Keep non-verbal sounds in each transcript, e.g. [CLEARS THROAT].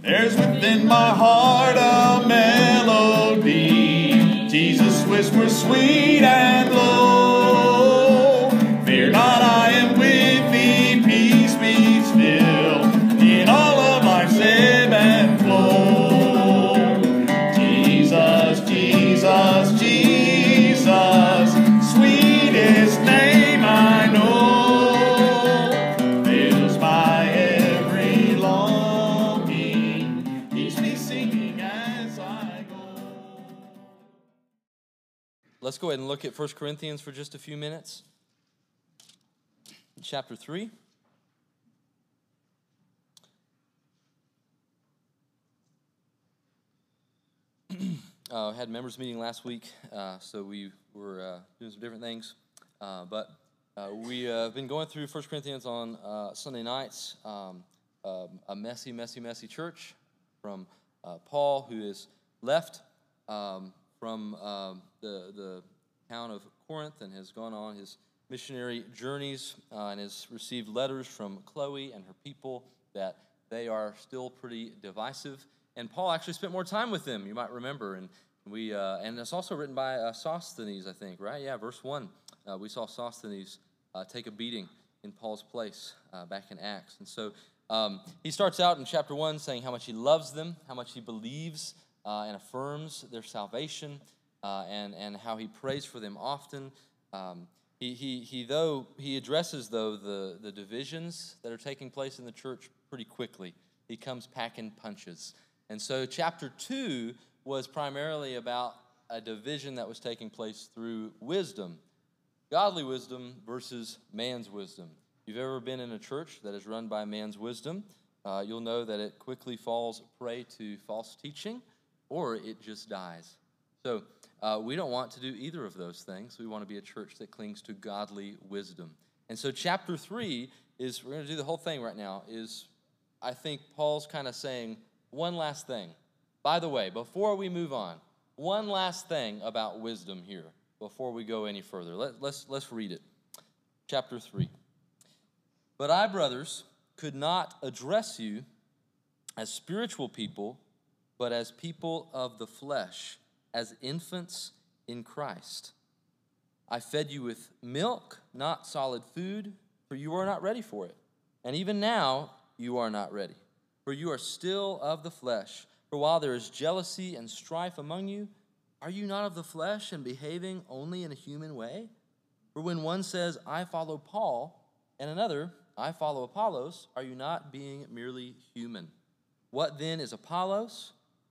There's within my heart a melody. Jesus whispers sweet and low. Let's go ahead and look at 1 Corinthians for just a few minutes. Chapter 3. [CLEARS THROAT] uh, had members meeting last week, uh, so we were uh, doing some different things. Uh, but uh, we have been going through 1 Corinthians on uh, Sunday nights. Um, um, a messy, messy, messy church from uh, Paul, who is left um, from um, the, the town of Corinth and has gone on his missionary journeys uh, and has received letters from Chloe and her people that they are still pretty divisive. And Paul actually spent more time with them, you might remember. And we uh, and it's also written by uh, Sosthenes, I think, right? Yeah, verse one. Uh, we saw Sosthenes uh, take a beating in Paul's place uh, back in Acts, and so um, he starts out in chapter one saying how much he loves them, how much he believes uh, and affirms their salvation, uh, and and how he prays for them often. Um, he, he, he though he addresses though the, the divisions that are taking place in the church pretty quickly. He comes packing punches. And so chapter two was primarily about a division that was taking place through wisdom. Godly wisdom versus man's wisdom. You've ever been in a church that is run by man's wisdom, uh, you'll know that it quickly falls prey to false teaching or it just dies. So uh, we don't want to do either of those things. We want to be a church that clings to godly wisdom. And so chapter three is we're going to do the whole thing right now. Is I think Paul's kind of saying one last thing. By the way, before we move on, one last thing about wisdom here before we go any further. Let, let's let's read it. Chapter three. But I, brothers, could not address you as spiritual people, but as people of the flesh, as infants in Christ. I fed you with milk, not solid food, for you are not ready for it. And even now, you are not ready, for you are still of the flesh. For while there is jealousy and strife among you, are you not of the flesh and behaving only in a human way? For when one says, I follow Paul, and another, I follow Apollos, are you not being merely human? What then is Apollos?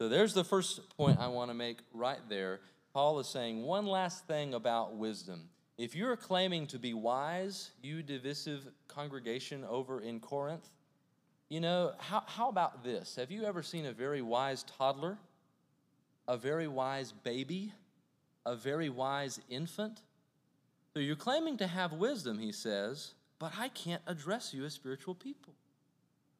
So there's the first point I want to make right there. Paul is saying one last thing about wisdom. If you're claiming to be wise, you divisive congregation over in Corinth, you know, how, how about this? Have you ever seen a very wise toddler, a very wise baby, a very wise infant? So you're claiming to have wisdom, he says, but I can't address you as spiritual people.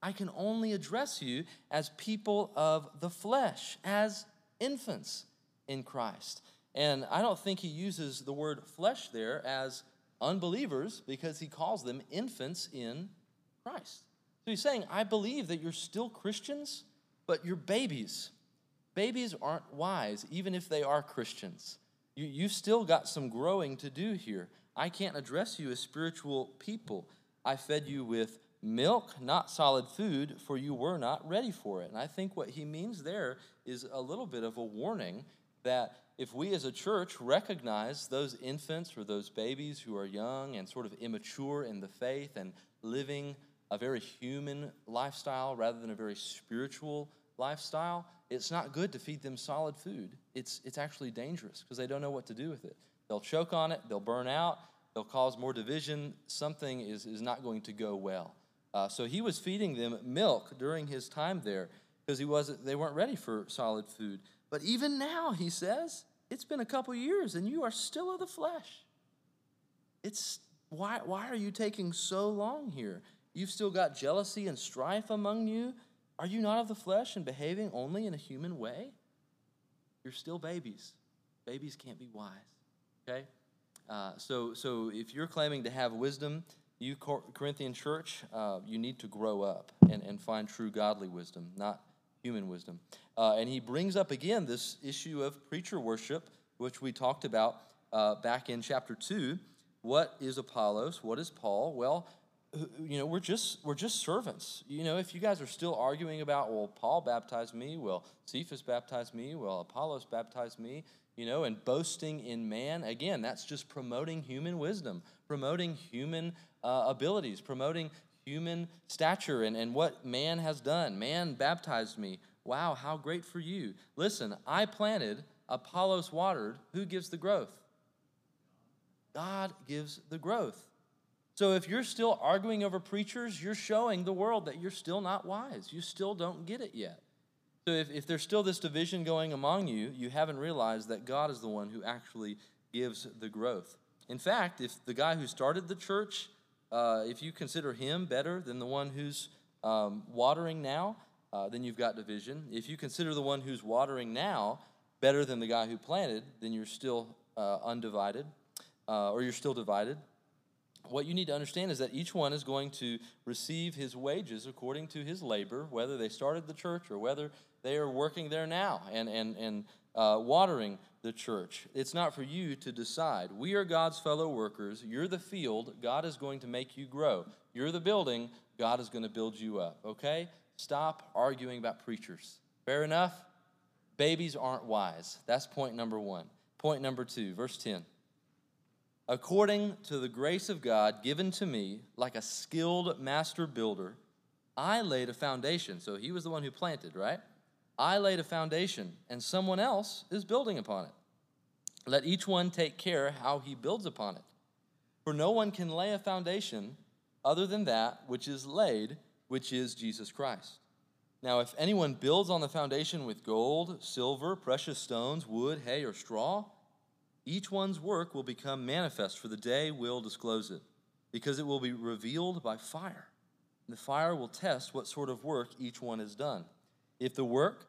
I can only address you as people of the flesh, as infants in Christ. And I don't think he uses the word flesh there as unbelievers because he calls them infants in Christ. So he's saying, I believe that you're still Christians, but you're babies. Babies aren't wise, even if they are Christians. You, you've still got some growing to do here. I can't address you as spiritual people. I fed you with milk, not solid food, for you were not ready for it. And I think what he means there is a little bit of a warning that if we as a church recognize those infants or those babies who are young and sort of immature in the faith and living a very human lifestyle rather than a very spiritual lifestyle, it's not good to feed them solid food. It's, it's actually dangerous because they don't know what to do with it. They'll choke on it, they'll burn out, they'll cause more division. Something is, is not going to go well. Uh, so he was feeding them milk during his time there because he wasn't they weren't ready for solid food. But even now, he says, it's been a couple years and you are still of the flesh. It's why why are you taking so long here? You've still got jealousy and strife among you. Are you not of the flesh and behaving only in a human way? You're still babies. Babies can't be wise. Okay? Uh, so, so if you're claiming to have wisdom, you Corinthian church, uh, you need to grow up and, and find true godly wisdom, not human wisdom. Uh, and he brings up again this issue of preacher worship, which we talked about uh, back in chapter 2. What is Apollos? What is Paul? Well, you know, we're just we're just servants. You know, if you guys are still arguing about, well, Paul baptized me, well, Cephas baptized me, well, Apollos baptized me, you know, and boasting in man, again, that's just promoting human wisdom, promoting human uh, abilities, promoting human stature and, and what man has done. Man baptized me. Wow, how great for you. Listen, I planted, Apollos watered. Who gives the growth? God gives the growth. So if you're still arguing over preachers, you're showing the world that you're still not wise. You still don't get it yet. So if, if there's still this division going among you, you haven't realized that God is the one who actually gives the growth. In fact, if the guy who started the church, uh, if you consider him better than the one who's um, watering now, uh, then you've got division. If you consider the one who's watering now better than the guy who planted, then you're still uh, undivided, uh, or you're still divided what you need to understand is that each one is going to receive his wages according to his labor, whether they started the church or whether they are working there now and, and, and uh, watering the church. It's not for you to decide. We are God's fellow workers. You're the field. God is going to make you grow. You're the building. God is going to build you up. Okay? Stop arguing about preachers. Fair enough? Babies aren't wise. That's point number one. Point number two, verse 10 according to the grace of God given to me, like a skilled master builder, I laid a foundation. So he was the one who planted, right? I laid a foundation, and someone else is building upon it. Let each one take care how he builds upon it. For no one can lay a foundation other than that which is laid, which is Jesus Christ. Now, if anyone builds on the foundation with gold, silver, precious stones, wood, hay, or straw, each one's work will become manifest, for the day will disclose it, because it will be revealed by fire. And the fire will test what sort of work each one has done. If the work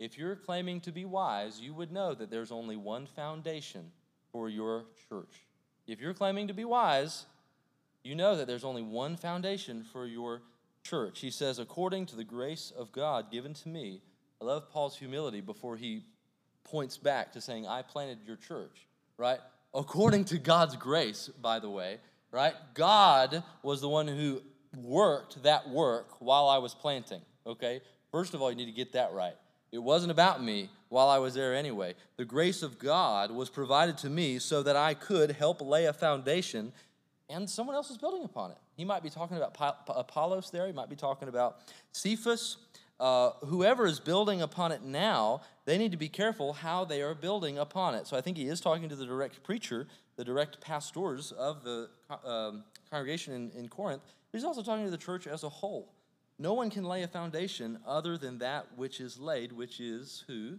if you're claiming to be wise, you would know that there's only one foundation for your church. If you're claiming to be wise, you know that there's only one foundation for your church. He says, according to the grace of God given to me. I love Paul's humility before he points back to saying, I planted your church, right? According to God's grace, by the way, right? God was the one who worked that work while I was planting, okay? First of all, you need to get that right. It wasn't about me while I was there anyway. The grace of God was provided to me so that I could help lay a foundation and someone else is building upon it. He might be talking about Apollos there, he might be talking about Cephas uh, whoever is building upon it now, they need to be careful how they are building upon it. So I think he is talking to the direct preacher, the direct pastors of the um, congregation in, in Corinth. He's also talking to the church as a whole. No one can lay a foundation other than that which is laid, which is who?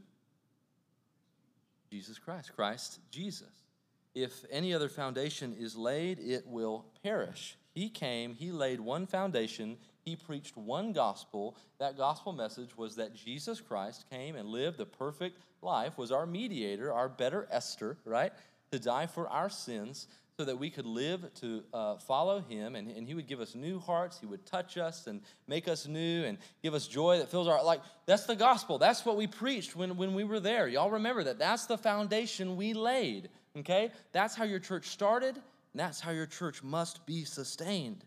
Jesus Christ, Christ Jesus. If any other foundation is laid, it will perish. He came, he laid one foundation, he preached one gospel. That gospel message was that Jesus Christ came and lived the perfect life, was our mediator, our better Esther, right? To die for our sins so that we could live to uh, follow him and, and he would give us new hearts he would touch us and make us new and give us joy that fills our like that's the gospel that's what we preached when, when we were there y'all remember that that's the foundation we laid okay that's how your church started and that's how your church must be sustained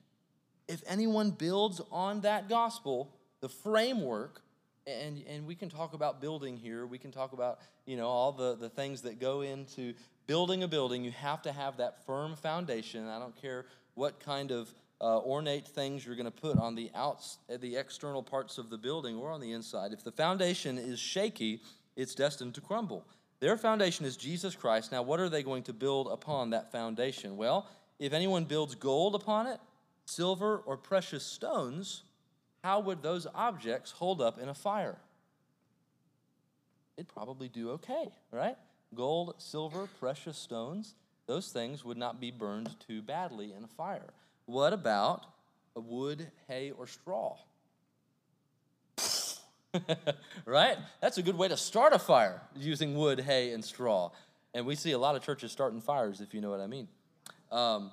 if anyone builds on that gospel, the framework, and and we can talk about building here. We can talk about you know all the the things that go into building a building. You have to have that firm foundation. I don't care what kind of uh, ornate things you're going to put on the outs the external parts of the building or on the inside. If the foundation is shaky, it's destined to crumble. Their foundation is Jesus Christ. Now, what are they going to build upon that foundation? Well, if anyone builds gold upon it, silver, or precious stones, how would those objects hold up in a fire? It'd probably do okay, right? Gold, silver, precious stones, those things would not be burned too badly in a fire. What about wood, hay, or straw? [LAUGHS] right? That's a good way to start a fire using wood, hay, and straw. And we see a lot of churches starting fires, if you know what I mean. Um,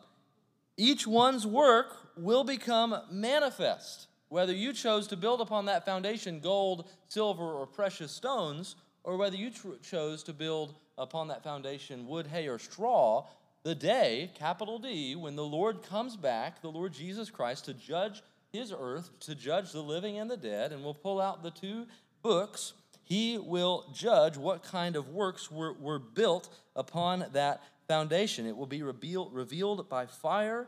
each one's work will become manifest. Whether you chose to build upon that foundation gold, silver, or precious stones, or whether you tr- chose to build upon that foundation wood, hay, or straw, the day, capital D, when the Lord comes back, the Lord Jesus Christ, to judge his earth, to judge the living and the dead, and we'll pull out the two books, he will judge what kind of works were, were built upon that foundation. It will be revealed, revealed by fire,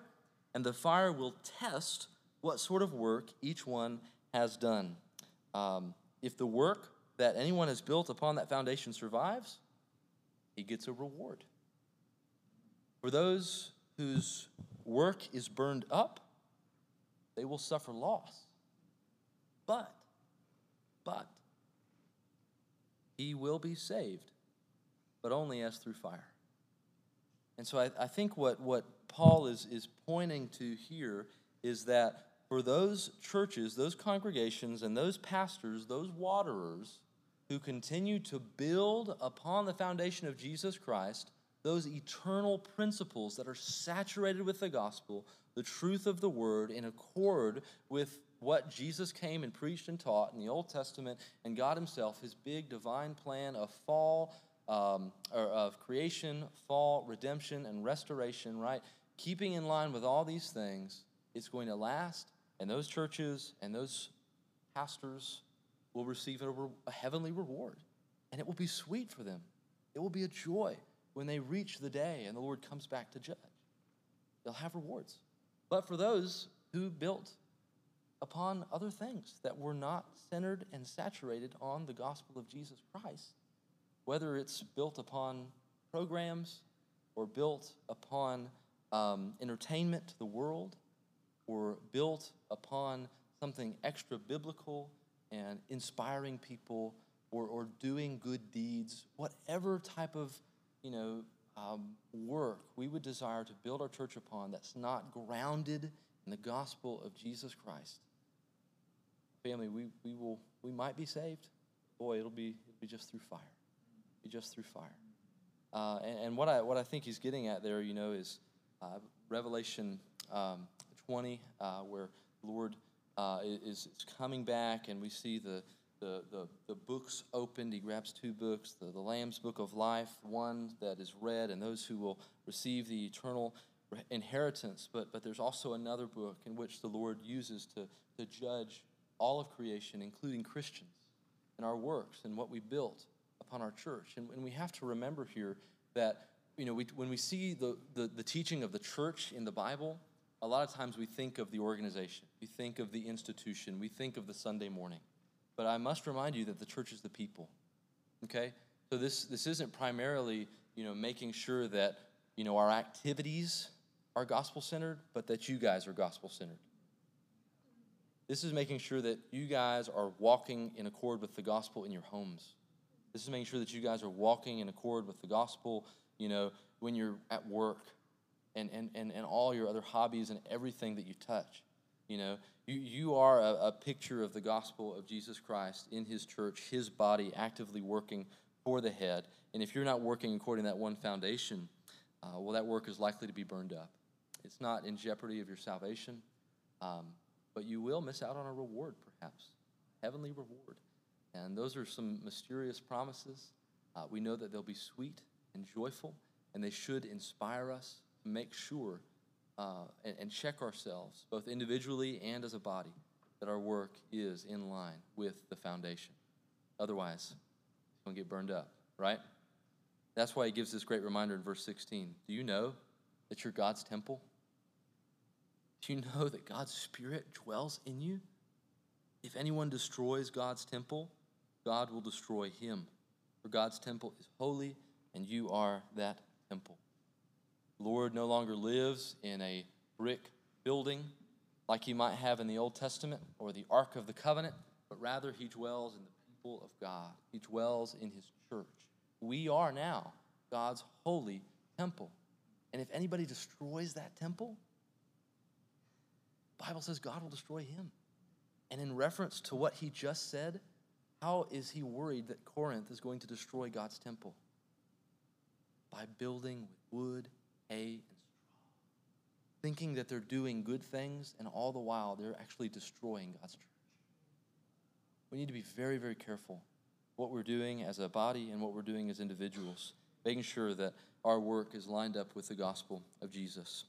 and the fire will test what sort of work each one has done. Um, if the work that anyone has built upon that foundation survives, he gets a reward. For those whose work is burned up, they will suffer loss. But, but, he will be saved, but only as through fire. And so I, I think what, what Paul is, is pointing to here is that for those churches, those congregations, and those pastors, those waterers who continue to build upon the foundation of Jesus Christ, those eternal principles that are saturated with the gospel, the truth of the word, in accord with what Jesus came and preached and taught in the Old Testament and God Himself, His big divine plan of fall, um, or of creation, fall, redemption, and restoration, right? Keeping in line with all these things, it's going to last, and those churches and those pastors will receive a, a heavenly reward, and it will be sweet for them. It will be a joy when they reach the day and the Lord comes back to judge. They'll have rewards. But for those who built upon other things that were not centered and saturated on the gospel of Jesus Christ, whether it's built upon programs or built upon um, entertainment to the world or built upon something extra biblical and inspiring people or, or doing good deeds, whatever type of you know, um, work we would desire to build our church upon that's not grounded in the gospel of Jesus Christ. Family, we, we will we might be saved. Boy, it'll be it'll be just through fire. It'll be just through fire. Uh, and, and, what I what I think he's getting at there, you know, is uh, Revelation um, 20, uh, where the Lord uh, is, is coming back, and we see the the, the, the books opened. He grabs two books the, the Lamb's Book of Life, one that is read, and those who will receive the eternal inheritance. But, but there's also another book in which the Lord uses to, to judge all of creation, including Christians, and our works and what we built upon our church. And, and we have to remember here that you know, we, when we see the, the, the teaching of the church in the Bible, a lot of times we think of the organization, we think of the institution, we think of the Sunday morning. But I must remind you that the church is the people. Okay? So this this isn't primarily, you know, making sure that, you know, our activities are gospel centered, but that you guys are gospel centered. This is making sure that you guys are walking in accord with the gospel in your homes. This is making sure that you guys are walking in accord with the gospel, you know, when you're at work and, and, and, and all your other hobbies and everything that you touch. You know, you, you are a, a picture of the gospel of Jesus Christ in his church, his body actively working for the head. And if you're not working according to that one foundation, uh, well, that work is likely to be burned up. It's not in jeopardy of your salvation, um, but you will miss out on a reward, perhaps, heavenly reward. And those are some mysterious promises. Uh, we know that they'll be sweet and joyful, and they should inspire us make sure uh, and, and check ourselves, both individually and as a body, that our work is in line with the foundation. Otherwise, it's going to get burned up, right? That's why he gives this great reminder in verse 16. Do you know that you're God's temple? Do you know that God's Spirit dwells in you? If anyone destroys God's temple, God will destroy him. For God's temple is holy, and you are that temple. Lord no longer lives in a brick building like he might have in the Old Testament or the Ark of the Covenant, but rather he dwells in the people of God. He dwells in his church. We are now God's holy temple. And if anybody destroys that temple, Bible says God will destroy him. And in reference to what he just said, how is he worried that Corinth is going to destroy God's temple? By building with wood, Thinking that they're doing good things, and all the while they're actually destroying God's church. We need to be very, very careful what we're doing as a body and what we're doing as individuals, making sure that our work is lined up with the gospel of Jesus.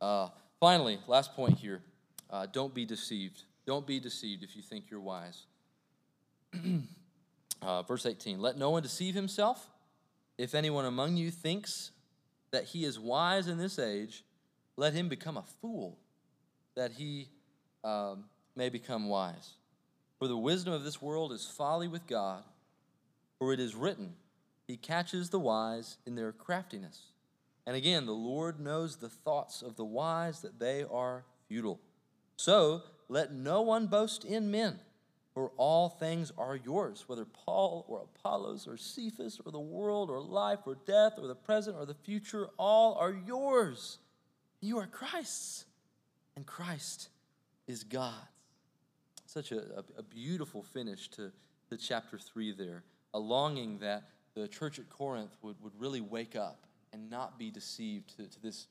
Uh, finally, last point here uh, don't be deceived. Don't be deceived if you think you're wise. [CLEARS THROAT] uh, verse 18 Let no one deceive himself. If anyone among you thinks that he is wise in this age, let him become a fool, that he um, may become wise. For the wisdom of this world is folly with God, for it is written, He catches the wise in their craftiness. And again, the Lord knows the thoughts of the wise, that they are futile. So let no one boast in men, for all things are yours, whether Paul or Apollos or Cephas or the world or life or death or the present or the future, all are yours. You are Christ's, and Christ is God's. Such a, a, a beautiful finish to, to chapter 3 there, a longing that the church at Corinth would, would really wake up and not be deceived to, to this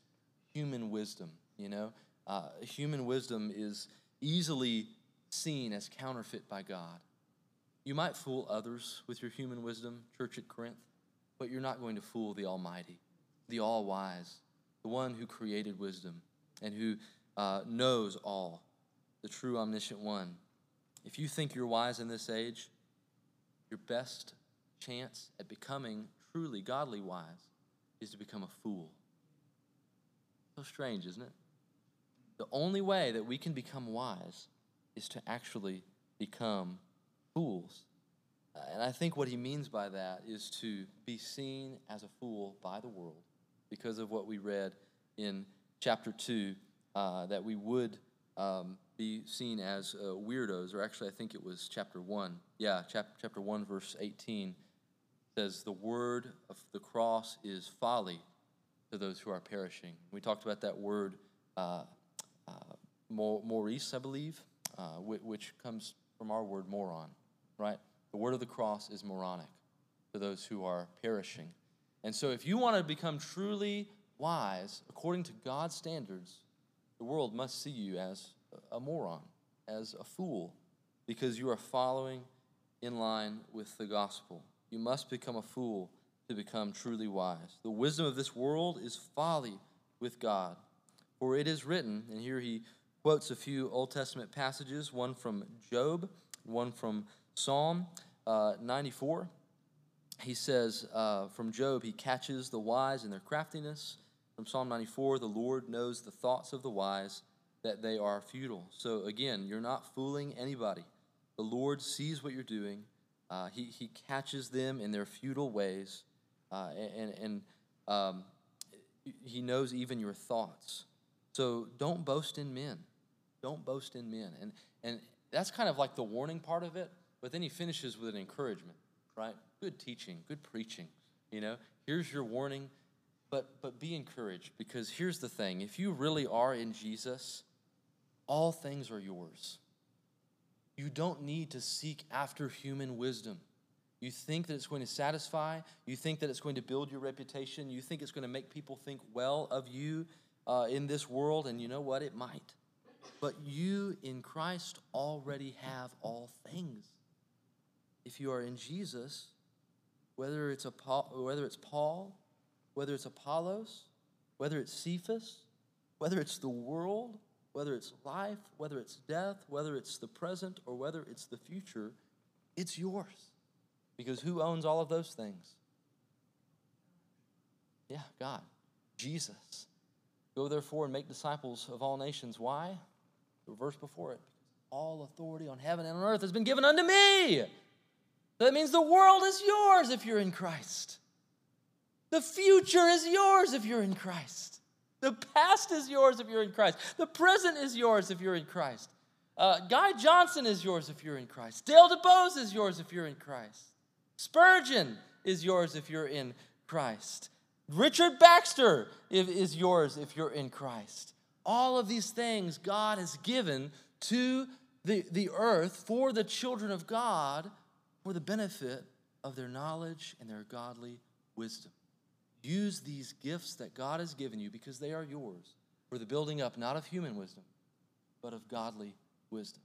human wisdom, you know? Uh, human wisdom is easily seen as counterfeit by God. You might fool others with your human wisdom, church at Corinth, but you're not going to fool the Almighty, the All Wise, the one who created wisdom and who uh, knows all, the true omniscient one. If you think you're wise in this age, your best chance at becoming truly godly wise is to become a fool. So strange, isn't it? The only way that we can become wise is to actually become fools. Uh, and I think what he means by that is to be seen as a fool by the world because of what we read in chapter 2 uh, that we would um, be seen as uh, weirdos, or actually, I think it was chapter 1. Yeah, chap- chapter 1, verse 18 says, The word of the cross is folly to those who are perishing. We talked about that word uh, uh, Maurice, I believe, uh, which comes from our word moron, right? The word of the cross is moronic to those who are perishing. And so, if you want to become truly wise according to God's standards, the world must see you as a moron, as a fool, because you are following in line with the gospel. You must become a fool to become truly wise. The wisdom of this world is folly with God. For it is written, and here he quotes a few Old Testament passages, one from Job, one from Psalm uh, 94. He says uh, from Job, he catches the wise in their craftiness. From Psalm 94, the Lord knows the thoughts of the wise, that they are futile. So again, you're not fooling anybody. The Lord sees what you're doing, uh, he, he catches them in their futile ways, uh, and, and um, He knows even your thoughts. So don't boast in men. Don't boast in men. And, and that's kind of like the warning part of it, but then he finishes with an encouragement, right? Good teaching, good preaching. You know, here's your warning, but, but be encouraged because here's the thing if you really are in Jesus, all things are yours. You don't need to seek after human wisdom. You think that it's going to satisfy, you think that it's going to build your reputation, you think it's going to make people think well of you uh, in this world, and you know what? It might. But you in Christ already have all things. If you are in Jesus, whether it's, whether it's Paul, whether it's Apollos, whether it's Cephas, whether it's the world, whether it's life, whether it's death, whether it's the present, or whether it's the future, it's yours. Because who owns all of those things? Yeah, God, Jesus. Go therefore and make disciples of all nations. Why? The verse before it. All authority on heaven and on earth has been given unto me. That means the world is yours if you're in Christ. The future is yours if you're in Christ. The past is yours if you're in Christ. The present is yours if you're in Christ. Uh, Guy Johnson is yours if you're in Christ. Dale DeBose is yours if you're in Christ. Spurgeon is yours if you're in Christ. Richard Baxter is yours if you're in Christ. All of these things God has given to the, the earth for the children of God for the benefit of their knowledge and their godly wisdom. Use these gifts that God has given you because they are yours for the building up not of human wisdom, but of godly wisdom.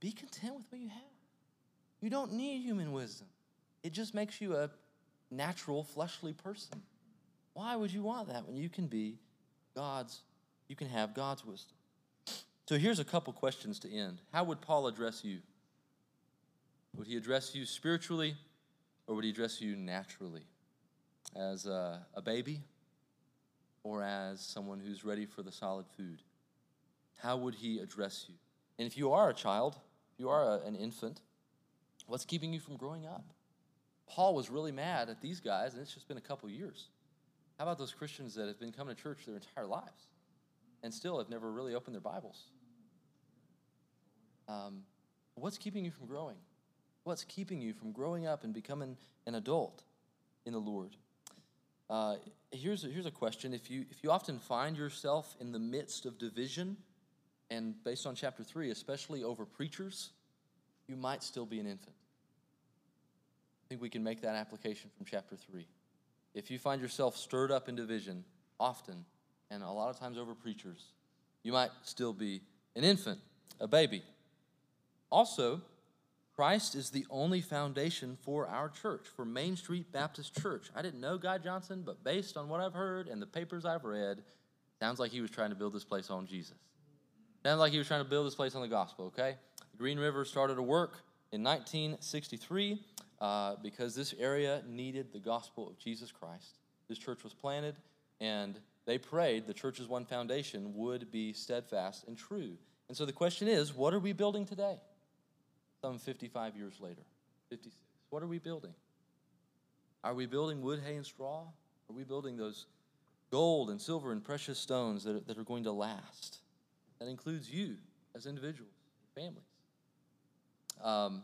Be content with what you have. You don't need human wisdom, it just makes you a natural, fleshly person. Why would you want that when you can be God's, you can have God's wisdom? So here's a couple questions to end. How would Paul address you? Would he address you spiritually or would he address you naturally? As a, a baby or as someone who's ready for the solid food? How would he address you? And if you are a child, if you are a, an infant, what's keeping you from growing up? Paul was really mad at these guys, and it's just been a couple years. How about those Christians that have been coming to church their entire lives and still have never really opened their Bibles? Um, what's keeping you from growing? What's keeping you from growing up and becoming an adult in the Lord? Uh, here's, a, here's a question. If you, if you often find yourself in the midst of division, and based on chapter 3, especially over preachers, you might still be an infant. I think we can make that application from chapter 3. If you find yourself stirred up in division often, and a lot of times over preachers, you might still be an infant, a baby. Also, Christ is the only foundation for our church, for Main Street Baptist Church. I didn't know Guy Johnson, but based on what I've heard and the papers I've read, sounds like he was trying to build this place on Jesus. Sounds like he was trying to build this place on the gospel, okay? Green River started to work in 1963 uh, because this area needed the gospel of Jesus Christ. This church was planted, and they prayed the church's one foundation would be steadfast and true. And so the question is what are we building today? Some 55 years later, 56. What are we building? Are we building wood, hay, and straw? Are we building those gold and silver and precious stones that, that are going to last? That includes you as individuals, families. Um,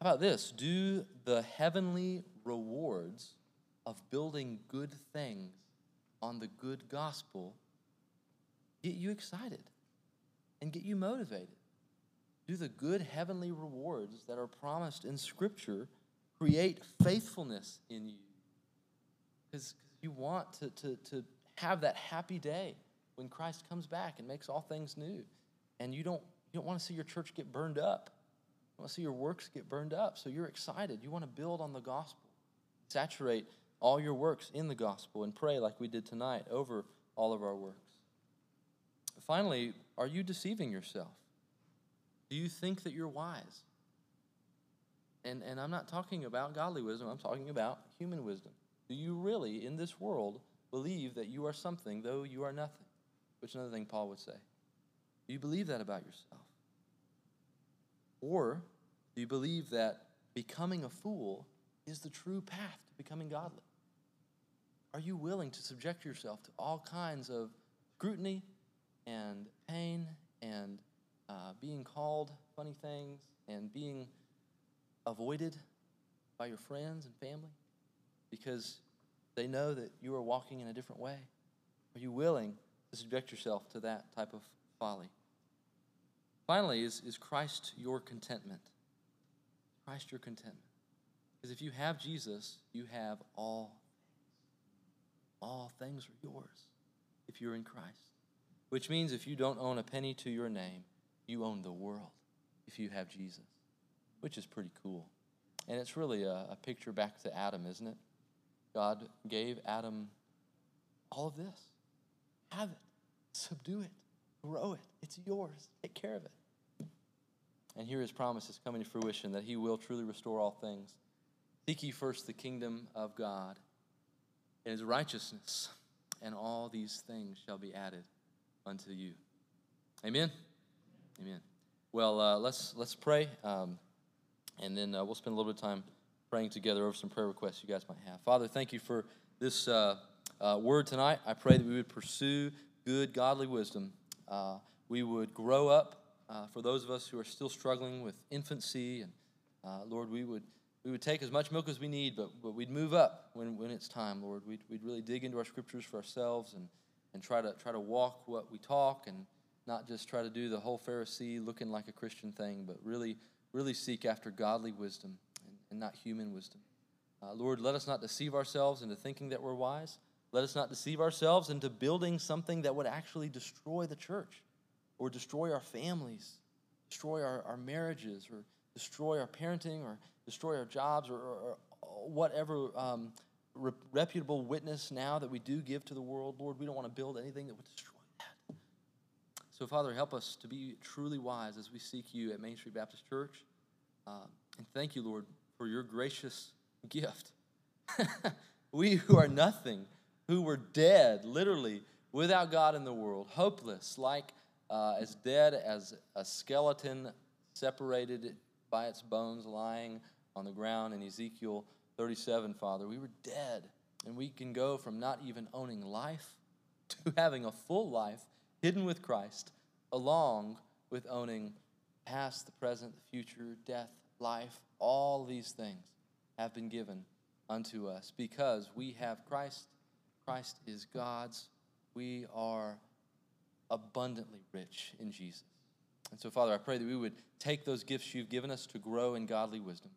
how about this? Do the heavenly rewards of building good things on the good gospel get you excited and get you motivated? Do the good heavenly rewards that are promised in Scripture create faithfulness in you? Because you want to, to, to have that happy day when Christ comes back and makes all things new. And you don't, you don't want to see your church get burned up. You want to see your works get burned up. So you're excited. You want to build on the gospel. Saturate all your works in the gospel and pray like we did tonight over all of our works. Finally, are you deceiving yourself? Do you think that you're wise? And, and I'm not talking about godly wisdom, I'm talking about human wisdom. Do you really, in this world, believe that you are something, though you are nothing? Which another thing Paul would say. Do you believe that about yourself? Or do you believe that becoming a fool is the true path to becoming godly? Are you willing to subject yourself to all kinds of scrutiny and pain and uh, being called funny things and being avoided by your friends and family because they know that you are walking in a different way? Are you willing to subject yourself to that type of folly? Finally, is, is Christ your contentment? Christ your contentment. Because if you have Jesus, you have all all things are yours if you're in Christ. Which means if you don't own a penny to your name, you own the world if you have Jesus, which is pretty cool. And it's really a, a picture back to Adam, isn't it? God gave Adam all of this. Have it, subdue it, Grow it. It's yours. Take care of it. And here his promise is coming to fruition that he will truly restore all things. Seek ye first the kingdom of God and his righteousness, and all these things shall be added unto you. Amen. Amen. Well, uh, let's let's pray, um, and then uh, we'll spend a little bit of time praying together over some prayer requests you guys might have. Father, thank you for this uh, uh word tonight. I pray that we would pursue good, godly wisdom. Uh, we would grow up uh, for those of us who are still struggling with infancy, and Lord, we would we would take as much milk as we need, but, but we'd move up when, when it's time, Lord. We'd, we'd really dig into our scriptures for ourselves and, and try to try to walk what we talk and not just try to do the whole Pharisee looking like a Christian thing, but really really seek after godly wisdom and, and not human wisdom. Uh, Lord, let us not deceive ourselves into thinking that we're wise. Let us not deceive ourselves into building something that would actually destroy the church or destroy our families, destroy our, our marriages, or destroy our parenting, or destroy our jobs, or, or, or whatever um, re- reputable witness now that we do give to the world. Lord, we don't want to build anything that would destroy that. So, Father, help us to be truly wise as we seek you at Main Street Baptist Church. Uh, and thank you, Lord, for your gracious gift. [LAUGHS] we who are nothing, who were dead, literally, without God in the world, hopeless, like uh, as dead as a skeleton separated by its bones lying on the ground in Ezekiel 37, Father. We were dead. And we can go from not even owning life [LAUGHS] to having a full life hidden with Christ, along with owning past, the present, the future, death, life. All these things have been given unto us because we have Christ. Christ is God's. We are abundantly rich in Jesus. And so, Father, I pray that we would take those gifts you've given us to grow in godly wisdom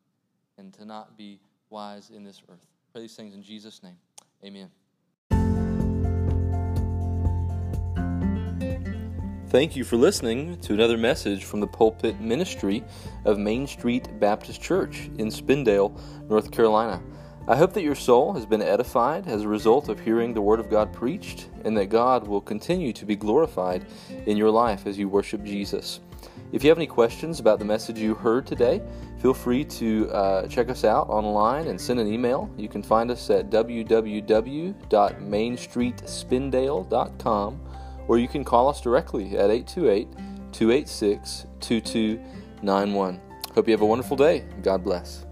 and to not be wise in this earth. Pray these things in Jesus' name. Amen. Thank you for listening to another message from the pulpit ministry of Main Street Baptist Church in Spindale, North Carolina. I hope that your soul has been edified as a result of hearing the Word of God preached, and that God will continue to be glorified in your life as you worship Jesus. If you have any questions about the message you heard today, feel free to uh, check us out online and send an email. You can find us at www.mainstreetspindale.com or you can call us directly at 828 286 2291. Hope you have a wonderful day. God bless.